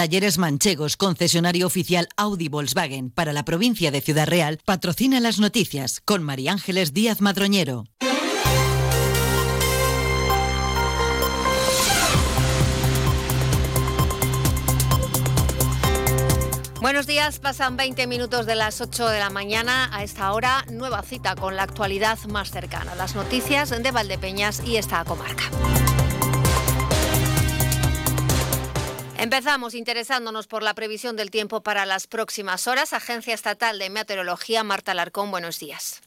Talleres Manchegos, concesionario oficial Audi Volkswagen para la provincia de Ciudad Real, patrocina las noticias con María Ángeles Díaz Madroñero. Buenos días, pasan 20 minutos de las 8 de la mañana. A esta hora, nueva cita con la actualidad más cercana, las noticias de Valdepeñas y esta comarca. Empezamos interesándonos por la previsión del tiempo para las próximas horas. Agencia Estatal de Meteorología, Marta Larcón, buenos días.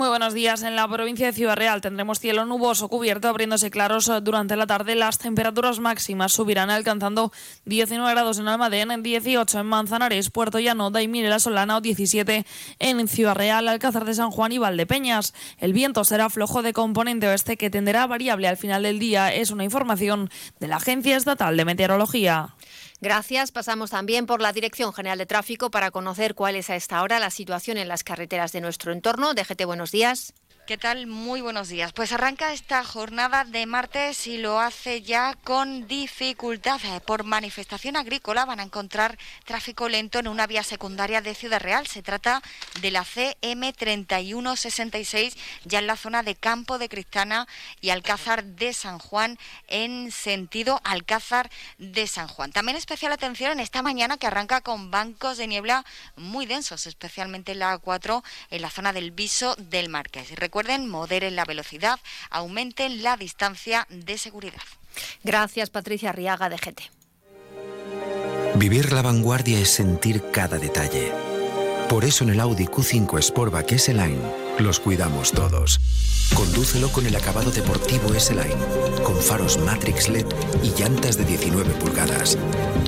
Muy buenos días. En la provincia de Ciudad Real tendremos cielo nuboso cubierto, abriéndose claros durante la tarde. Las temperaturas máximas subirán alcanzando 19 grados en Almadén, 18 en Manzanares, Puerto Llano, Daimir La Solana o 17 en Ciudad Real, Alcázar de San Juan y Valdepeñas. El viento será flojo de componente oeste que tenderá variable al final del día. Es una información de la Agencia Estatal de Meteorología. Gracias. Pasamos también por la Dirección General de Tráfico para conocer cuál es a esta hora la situación en las carreteras de nuestro entorno. DGT, buenos días. ¿Qué tal? Muy buenos días. Pues arranca esta jornada de martes y lo hace ya con dificultad. Por manifestación agrícola van a encontrar tráfico lento en una vía secundaria de Ciudad Real. Se trata de la CM3166, ya en la zona de Campo de Cristana y Alcázar de San Juan, en sentido Alcázar de San Juan. También especial atención en esta mañana que arranca con bancos de niebla muy densos, especialmente en la A4, en la zona del Viso del Marqués. Y recuerden, moderen la velocidad, aumenten la distancia de seguridad. Gracias, Patricia Riaga de GT. Vivir la vanguardia es sentir cada detalle. Por eso en el Audi Q5 Sportback S-Line los cuidamos todos. Condúcelo con el acabado deportivo S-Line, con faros Matrix LED y llantas de 19 pulgadas.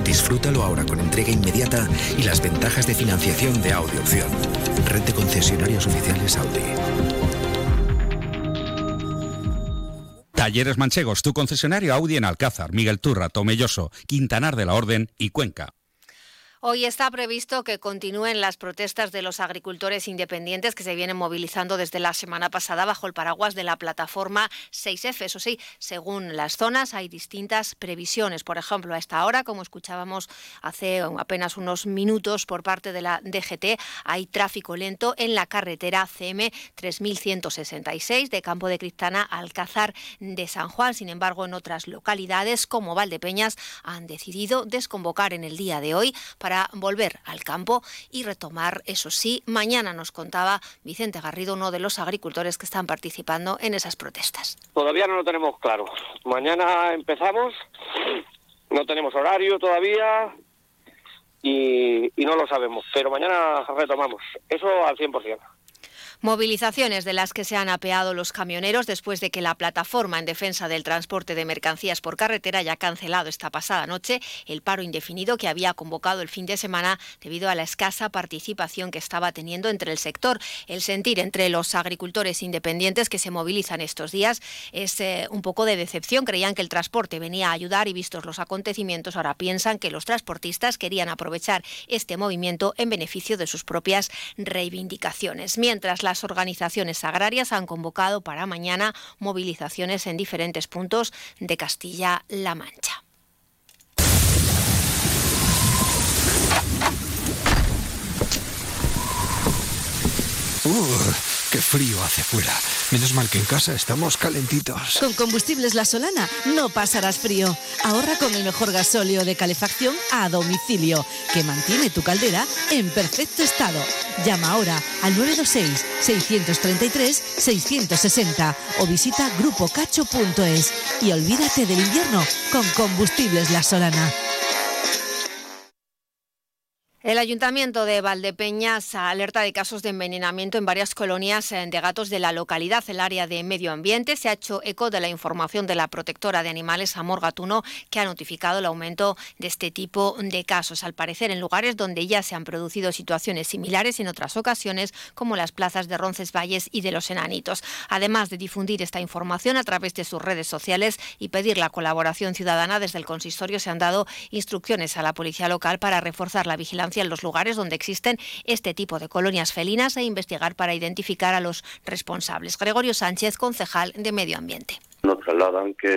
Disfrútalo ahora con entrega inmediata y las ventajas de financiación de Audi Opción. Red de concesionarios oficiales Audi. Talleres Manchegos, tu concesionario Audi en Alcázar, Miguel Turra, Tomelloso, Quintanar de la Orden y Cuenca. Hoy está previsto que continúen las protestas de los agricultores independientes que se vienen movilizando desde la semana pasada bajo el paraguas de la plataforma 6F. Eso sí, según las zonas hay distintas previsiones. Por ejemplo, a esta hora, como escuchábamos hace apenas unos minutos por parte de la DGT, hay tráfico lento en la carretera CM 3166 de Campo de Cristana a Alcázar de San Juan. Sin embargo, en otras localidades como Valdepeñas han decidido desconvocar en el día de hoy para volver al campo y retomar, eso sí, mañana nos contaba Vicente Garrido, uno de los agricultores que están participando en esas protestas. Todavía no lo tenemos claro. Mañana empezamos, no tenemos horario todavía y, y no lo sabemos, pero mañana retomamos. Eso al 100%. Movilizaciones de las que se han apeado los camioneros después de que la plataforma en defensa del transporte de mercancías por carretera haya cancelado esta pasada noche el paro indefinido que había convocado el fin de semana debido a la escasa participación que estaba teniendo entre el sector. El sentir entre los agricultores independientes que se movilizan estos días es eh, un poco de decepción. Creían que el transporte venía a ayudar y vistos los acontecimientos ahora piensan que los transportistas querían aprovechar este movimiento en beneficio de sus propias reivindicaciones. Mientras la las organizaciones agrarias han convocado para mañana movilizaciones en diferentes puntos de Castilla-La Mancha. ¡Qué frío hace fuera! Menos mal que en casa estamos calentitos. Con Combustibles La Solana no pasarás frío. Ahorra con el mejor gasóleo de calefacción a domicilio, que mantiene tu caldera en perfecto estado. Llama ahora al 926-633-660 o visita grupocacho.es y olvídate del invierno con Combustibles La Solana. El Ayuntamiento de Valdepeñas alerta de casos de envenenamiento en varias colonias eh, de gatos de la localidad. El área de medio ambiente se ha hecho eco de la información de la protectora de animales Amor Gatuno, que ha notificado el aumento de este tipo de casos. Al parecer, en lugares donde ya se han producido situaciones similares en otras ocasiones, como las plazas de Roncesvalles y de los Enanitos. Además de difundir esta información a través de sus redes sociales y pedir la colaboración ciudadana, desde el consistorio se han dado instrucciones a la policía local para reforzar la vigilancia en los lugares donde existen este tipo de colonias felinas e investigar para identificar a los responsables. Gregorio Sánchez, concejal de Medio Ambiente. Nos trasladan que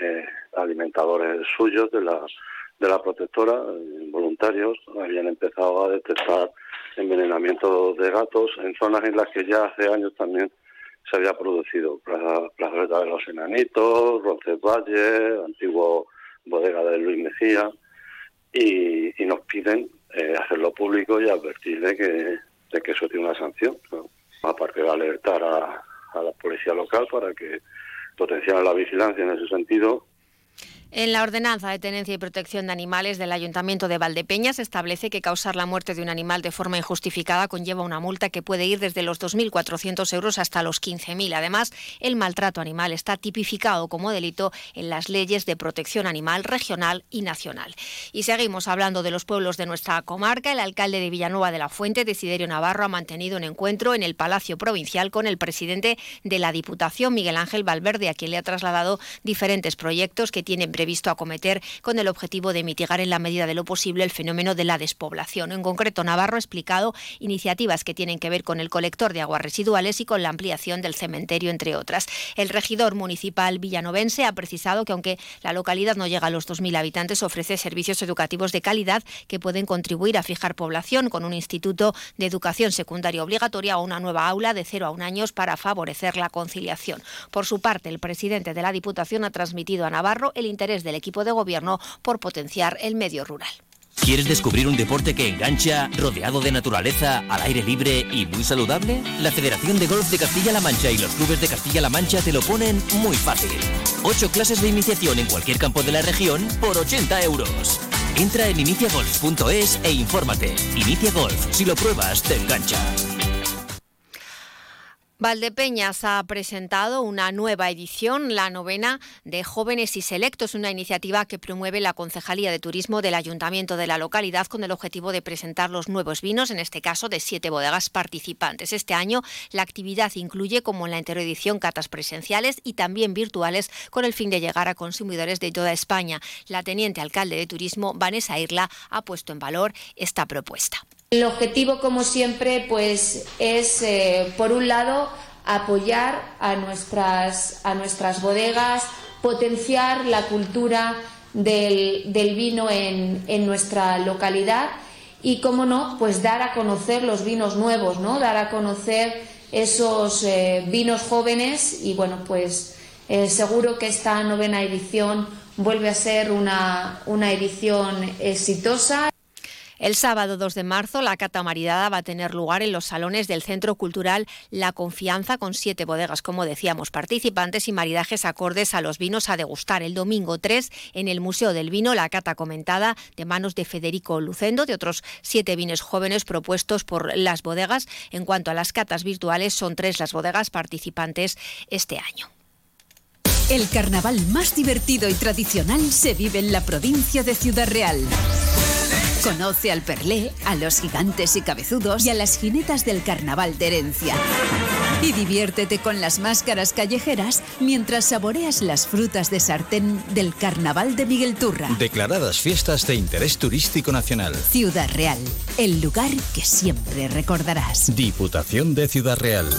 eh, alimentadores suyos de la de la protectora, eh, voluntarios, habían empezado a detectar envenenamiento de gatos en zonas en las que ya hace años también se había producido. Plaza, de los Enanitos, Roncesvalles, antiguo bodega de Luis Mejía, y, nos piden eh, hacerlo público y advertir de que, de que eso tiene una sanción. Aparte de alertar a, a la policía local para que potenciara la vigilancia en ese sentido en la ordenanza de tenencia y protección de animales del Ayuntamiento de Valdepeñas se establece que causar la muerte de un animal de forma injustificada conlleva una multa que puede ir desde los 2.400 euros hasta los 15.000. Además, el maltrato animal está tipificado como delito en las leyes de protección animal regional y nacional. Y seguimos hablando de los pueblos de nuestra comarca. El alcalde de Villanueva de la Fuente, Desiderio Navarro, ha mantenido un encuentro en el Palacio Provincial con el presidente de la Diputación, Miguel Ángel Valverde, a quien le ha trasladado diferentes proyectos que tienen previsto acometer con el objetivo de mitigar en la medida de lo posible el fenómeno de la despoblación. En concreto, Navarro ha explicado iniciativas que tienen que ver con el colector de aguas residuales y con la ampliación del cementerio, entre otras. El regidor municipal villanovense ha precisado que aunque la localidad no llega a los 2.000 habitantes, ofrece servicios educativos de calidad que pueden contribuir a fijar población con un instituto de educación secundaria obligatoria o una nueva aula de 0 a 1 años para favorecer la conciliación. Por su parte, el presidente de la Diputación ha transmitido a Navarro el interés del equipo de gobierno por potenciar el medio rural. ¿Quieres descubrir un deporte que engancha, rodeado de naturaleza, al aire libre y muy saludable? La Federación de Golf de Castilla-La Mancha y los clubes de Castilla-La Mancha te lo ponen muy fácil. Ocho clases de iniciación en cualquier campo de la región por 80 euros. Entra en iniciagolf.es e infórmate. Inicia Golf, si lo pruebas, te engancha. Valdepeñas ha presentado una nueva edición, la novena de Jóvenes y Selectos, una iniciativa que promueve la Concejalía de Turismo del Ayuntamiento de la localidad con el objetivo de presentar los nuevos vinos, en este caso de siete bodegas participantes. Este año la actividad incluye, como en la interedición, catas presenciales y también virtuales con el fin de llegar a consumidores de toda España. La teniente alcalde de Turismo, Vanessa Irla, ha puesto en valor esta propuesta. El objetivo, como siempre, pues es, eh, por un lado, apoyar a nuestras, bodegas, potenciar la cultura del, vino en, nuestra localidad y, como no, pues dar a conocer los vinos nuevos, ¿no? Dar a conocer esos eh, vinos jóvenes y, bueno, pues eh, seguro que esta novena edición vuelve a ser una edición exitosa. El sábado 2 de marzo, la cata maridada va a tener lugar en los salones del Centro Cultural La Confianza, con siete bodegas, como decíamos, participantes y maridajes acordes a los vinos a degustar. El domingo 3, en el Museo del Vino, la cata comentada de manos de Federico Lucendo, de otros siete vinos jóvenes propuestos por las bodegas. En cuanto a las catas virtuales, son tres las bodegas participantes este año. El carnaval más divertido y tradicional se vive en la provincia de Ciudad Real. Conoce al Perlé, a los gigantes y cabezudos y a las jinetas del carnaval de herencia. Y diviértete con las máscaras callejeras mientras saboreas las frutas de sartén del carnaval de Miguel Turra. Declaradas fiestas de interés turístico nacional. Ciudad Real, el lugar que siempre recordarás. Diputación de Ciudad Real.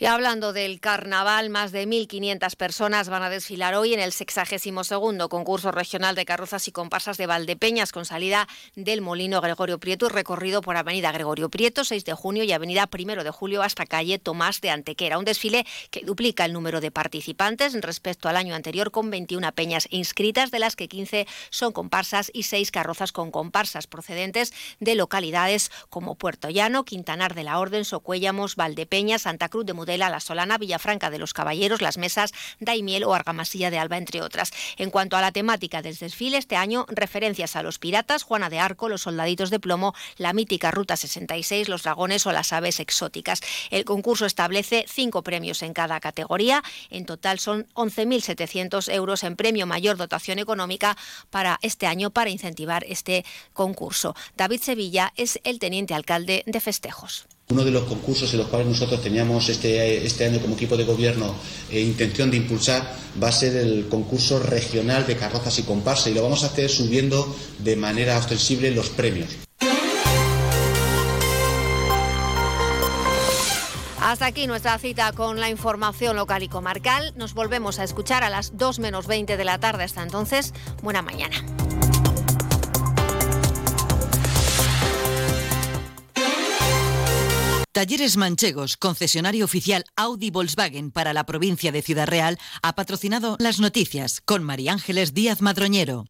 Y hablando del carnaval, más de 1.500 personas van a desfilar hoy en el 62 concurso regional de carrozas y comparsas de Valdepeñas con salida del Molino Gregorio Prieto recorrido por Avenida Gregorio Prieto, 6 de junio y Avenida 1 de julio hasta calle Tomás de Antequera. Un desfile que duplica el número de participantes respecto al año anterior con 21 peñas inscritas, de las que 15 son comparsas y 6 carrozas con comparsas procedentes de localidades como Puerto Llano, Quintanar de la Orden, Socuéllamos, Valdepeñas, Santa Cruz de Mudela, la Solana, Villafranca de los Caballeros, Las Mesas, Daimiel o Argamasilla de Alba, entre otras. En cuanto a la temática del desfile, este año referencias a los piratas, Juana de Arco, los soldaditos de plomo, la mítica Ruta 66, los dragones o las aves exóticas. El concurso establece cinco premios en cada categoría. En total son 11.700 euros en premio mayor dotación económica para este año para incentivar este concurso. David Sevilla es el teniente alcalde de festejos. Uno de los concursos en los cuales nosotros teníamos este, este año como equipo de gobierno eh, intención de impulsar va a ser el concurso regional de carrozas y comparsa y lo vamos a hacer subiendo de manera ostensible los premios. Hasta aquí nuestra cita con la información local y comarcal. Nos volvemos a escuchar a las 2 menos 20 de la tarde. Hasta entonces, buena mañana. Talleres Manchegos, concesionario oficial Audi Volkswagen para la provincia de Ciudad Real, ha patrocinado las noticias con María Ángeles Díaz Madroñero.